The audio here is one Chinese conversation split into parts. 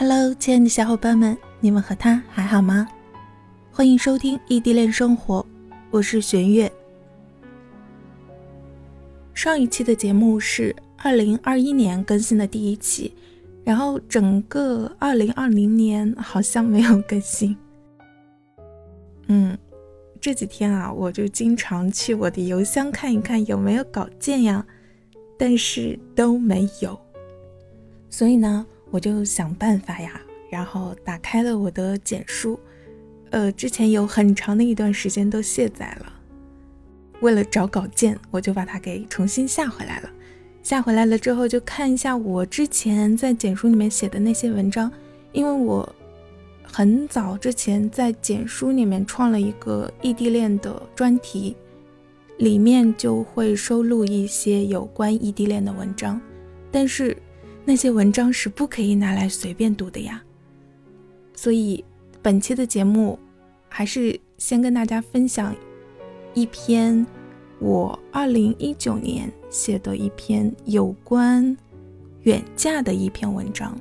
Hello，亲爱的小伙伴们，你们和他还好吗？欢迎收听异地恋生活，我是玄月。上一期的节目是二零二一年更新的第一期，然后整个二零二零年好像没有更新。嗯，这几天啊，我就经常去我的邮箱看一看有没有稿件呀，但是都没有。所以呢，我就想办法呀，然后打开了我的简书，呃，之前有很长的一段时间都卸载了。为了找稿件，我就把它给重新下回来了。下回来了之后，就看一下我之前在简书里面写的那些文章，因为我很早之前在简书里面创了一个异地恋的专题，里面就会收录一些有关异地恋的文章，但是。那些文章是不可以拿来随便读的呀，所以本期的节目还是先跟大家分享一篇我二零一九年写的一篇有关远嫁的一篇文章。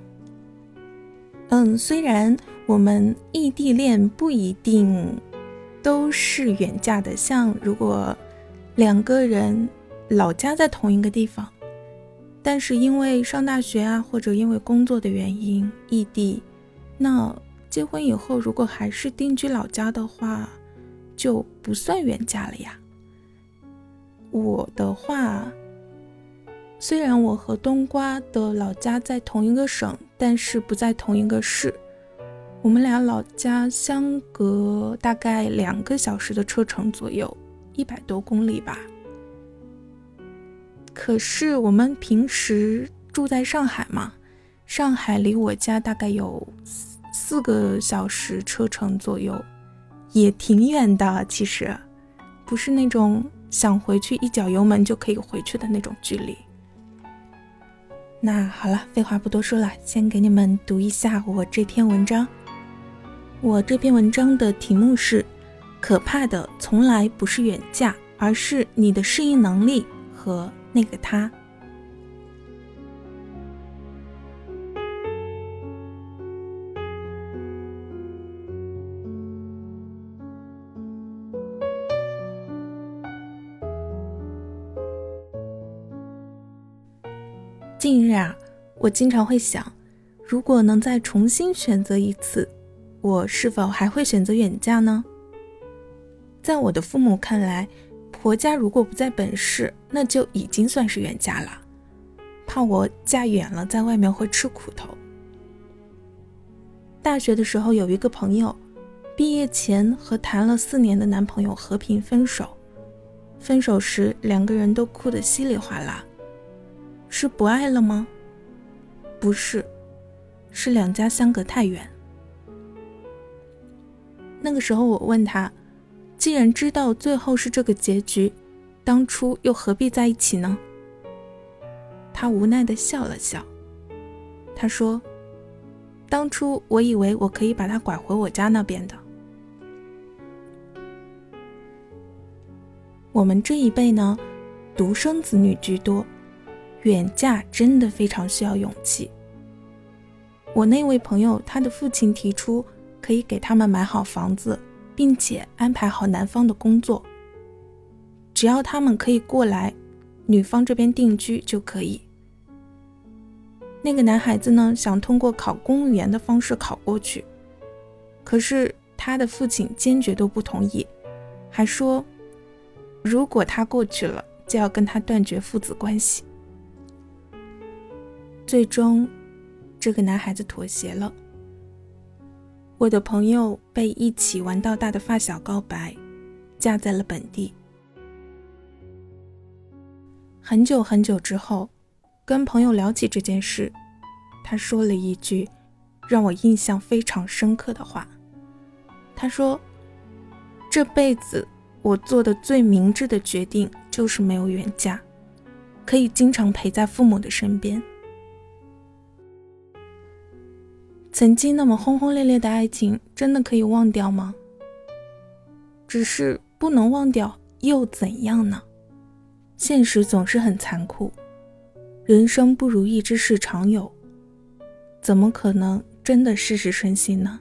嗯，虽然我们异地恋不一定都是远嫁的，像如果两个人老家在同一个地方。但是因为上大学啊，或者因为工作的原因异地，那结婚以后如果还是定居老家的话，就不算远嫁了呀。我的话，虽然我和冬瓜的老家在同一个省，但是不在同一个市，我们俩老家相隔大概两个小时的车程左右，一百多公里吧。可是我们平时住在上海嘛，上海离我家大概有四个小时车程左右，也挺远的。其实，不是那种想回去一脚油门就可以回去的那种距离。那好了，废话不多说了，先给你们读一下我这篇文章。我这篇文章的题目是：可怕的从来不是远嫁，而是你的适应能力和。那个他，近日啊，我经常会想，如果能再重新选择一次，我是否还会选择远嫁呢？在我的父母看来。婆家如果不在本市，那就已经算是远嫁了，怕我嫁远了，在外面会吃苦头。大学的时候有一个朋友，毕业前和谈了四年的男朋友和平分手，分手时两个人都哭得稀里哗啦，是不爱了吗？不是，是两家相隔太远。那个时候我问他。既然知道最后是这个结局，当初又何必在一起呢？他无奈的笑了笑。他说：“当初我以为我可以把他拐回我家那边的。我们这一辈呢，独生子女居多，远嫁真的非常需要勇气。我那位朋友，他的父亲提出可以给他们买好房子。”并且安排好男方的工作，只要他们可以过来，女方这边定居就可以。那个男孩子呢，想通过考公务员的方式考过去，可是他的父亲坚决都不同意，还说如果他过去了，就要跟他断绝父子关系。最终，这个男孩子妥协了。我的朋友被一起玩到大的发小告白，嫁在了本地。很久很久之后，跟朋友聊起这件事，他说了一句让我印象非常深刻的话。他说：“这辈子我做的最明智的决定就是没有远嫁，可以经常陪在父母的身边。”曾经那么轰轰烈烈的爱情，真的可以忘掉吗？只是不能忘掉又怎样呢？现实总是很残酷，人生不如意之事常有，怎么可能真的事事顺心呢？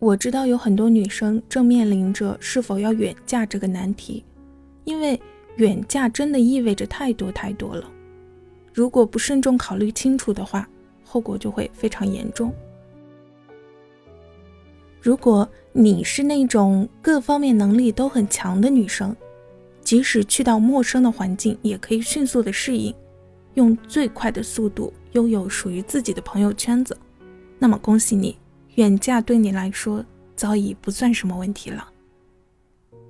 我知道有很多女生正面临着是否要远嫁这个难题，因为远嫁真的意味着太多太多了。如果不慎重考虑清楚的话，后果就会非常严重。如果你是那种各方面能力都很强的女生，即使去到陌生的环境，也可以迅速的适应，用最快的速度拥有属于自己的朋友圈子，那么恭喜你。远嫁对你来说早已不算什么问题了。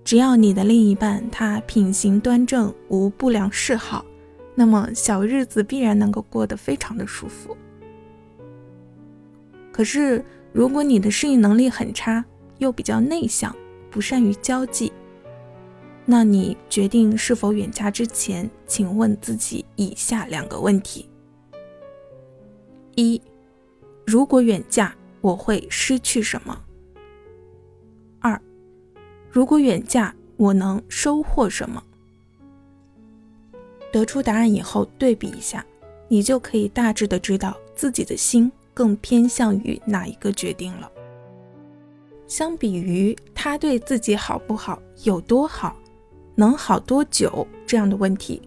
只要你的另一半他品行端正，无不良嗜好，那么小日子必然能够过得非常的舒服。可是，如果你的适应能力很差，又比较内向，不善于交际，那你决定是否远嫁之前，请问自己以下两个问题：一，如果远嫁。我会失去什么？二，如果远嫁，我能收获什么？得出答案以后，对比一下，你就可以大致的知道自己的心更偏向于哪一个决定了。相比于他对自己好不好、有多好、能好多久这样的问题，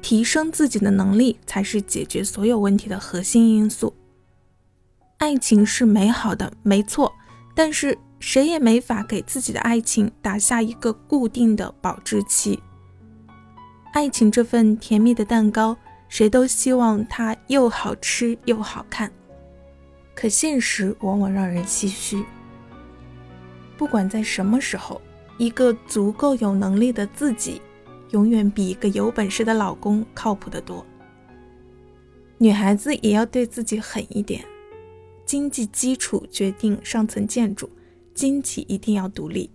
提升自己的能力才是解决所有问题的核心因素。爱情是美好的，没错，但是谁也没法给自己的爱情打下一个固定的保质期。爱情这份甜蜜的蛋糕，谁都希望它又好吃又好看，可现实往往让人唏嘘。不管在什么时候，一个足够有能力的自己，永远比一个有本事的老公靠谱得多。女孩子也要对自己狠一点。经济基础决定上层建筑，经济一定要独立。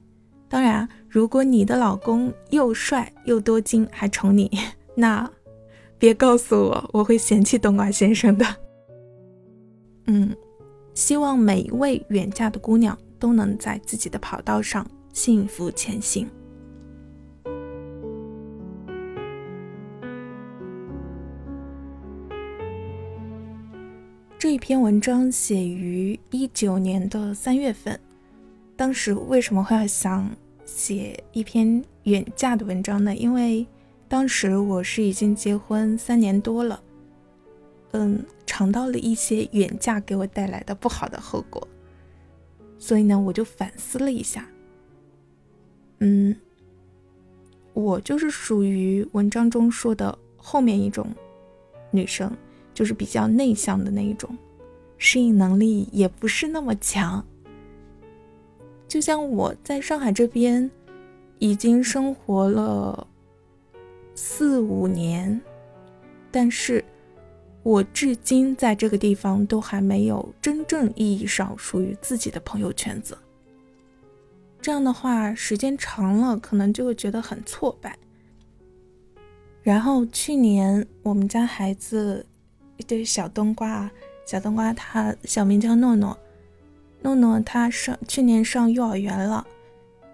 当然，如果你的老公又帅又多金还宠你，那别告诉我我会嫌弃冬瓜先生的。嗯，希望每一位远嫁的姑娘都能在自己的跑道上幸福前行。这一篇文章写于一九年的三月份。当时为什么会要想写一篇远嫁的文章呢？因为当时我是已经结婚三年多了，嗯，尝到了一些远嫁给我带来的不好的后果，所以呢，我就反思了一下。嗯，我就是属于文章中说的后面一种女生。就是比较内向的那一种，适应能力也不是那么强。就像我在上海这边已经生活了四五年，但是我至今在这个地方都还没有真正意义上属于自己的朋友圈子。这样的话，时间长了可能就会觉得很挫败。然后去年我们家孩子。一对小冬瓜啊，小冬瓜，他小名叫诺诺。诺诺他上去年上幼儿园了，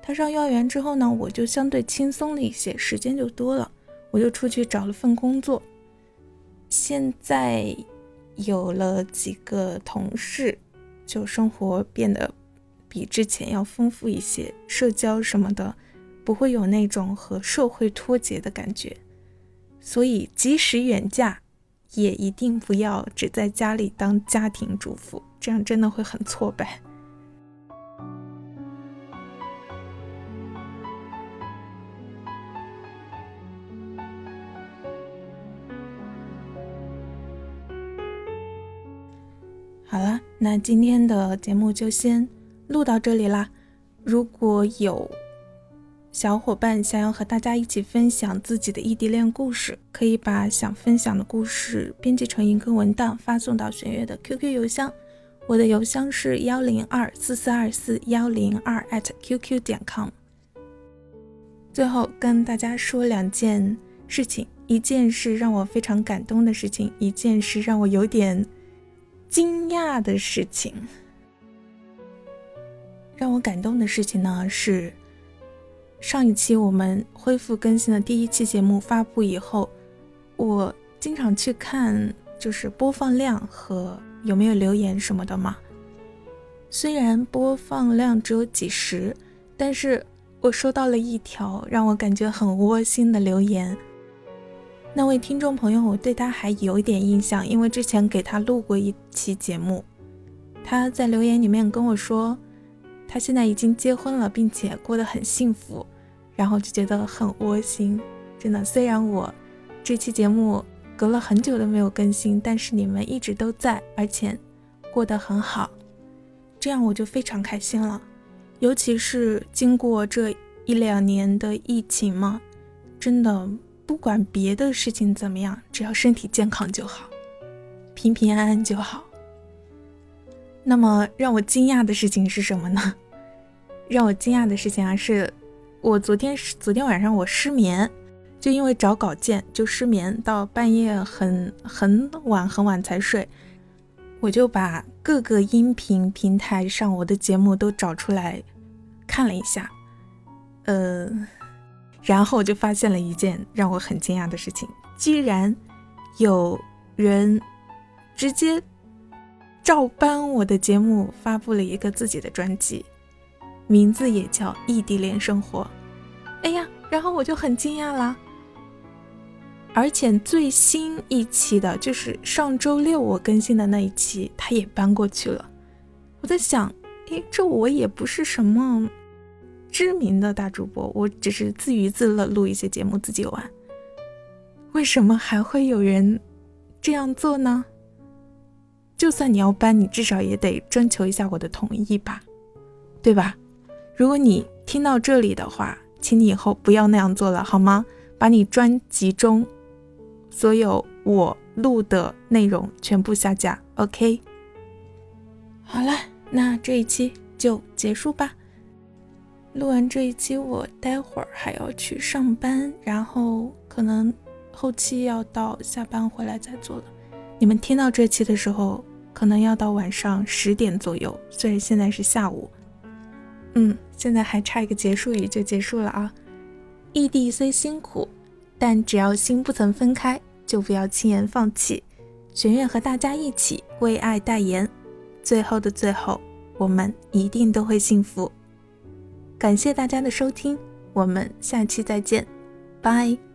他上幼儿园之后呢，我就相对轻松了一些，时间就多了，我就出去找了份工作。现在有了几个同事，就生活变得比之前要丰富一些，社交什么的不会有那种和社会脱节的感觉，所以即使远嫁。也一定不要只在家里当家庭主妇，这样真的会很挫败。好了，那今天的节目就先录到这里啦。如果有。小伙伴想要和大家一起分享自己的异地恋故事，可以把想分享的故事编辑成一个文档发送到玄月的 QQ 邮箱，我的邮箱是幺零二四四二四幺零二 @QQ 点 com。最后跟大家说两件事情，一件是让我非常感动的事情，一件是让我有点惊讶的事情。让我感动的事情呢是。上一期我们恢复更新的第一期节目发布以后，我经常去看，就是播放量和有没有留言什么的嘛。虽然播放量只有几十，但是我收到了一条让我感觉很窝心的留言。那位听众朋友，我对他还有一点印象，因为之前给他录过一期节目。他在留言里面跟我说，他现在已经结婚了，并且过得很幸福，然后就觉得很窝心。真的，虽然我这期节目隔了很久都没有更新，但是你们一直都在，而且过得很好，这样我就非常开心了。尤其是经过这一两年的疫情嘛，真的。不管别的事情怎么样，只要身体健康就好，平平安安就好。那么让我惊讶的事情是什么呢？让我惊讶的事情啊，是我昨天昨天晚上我失眠，就因为找稿件就失眠到半夜很很晚很晚才睡。我就把各个音频平台上我的节目都找出来看了一下，呃。然后我就发现了一件让我很惊讶的事情，居然有人直接照搬我的节目发布了一个自己的专辑，名字也叫《异地恋生活》。哎呀，然后我就很惊讶啦。而且最新一期的就是上周六我更新的那一期，他也搬过去了。我在想，诶，这我也不是什么。知名的大主播，我只是自娱自乐录一些节目自己玩。为什么还会有人这样做呢？就算你要搬，你至少也得征求一下我的同意吧，对吧？如果你听到这里的话，请你以后不要那样做了，好吗？把你专辑中所有我录的内容全部下架，OK？好了，那这一期就结束吧。录完这一期，我待会儿还要去上班，然后可能后期要到下班回来再做了。你们听到这期的时候，可能要到晚上十点左右，虽然现在是下午。嗯，现在还差一个结束语就结束了啊。异地虽辛苦，但只要心不曾分开，就不要轻言放弃。玄月和大家一起为爱代言，最后的最后，我们一定都会幸福。感谢大家的收听，我们下期再见，拜。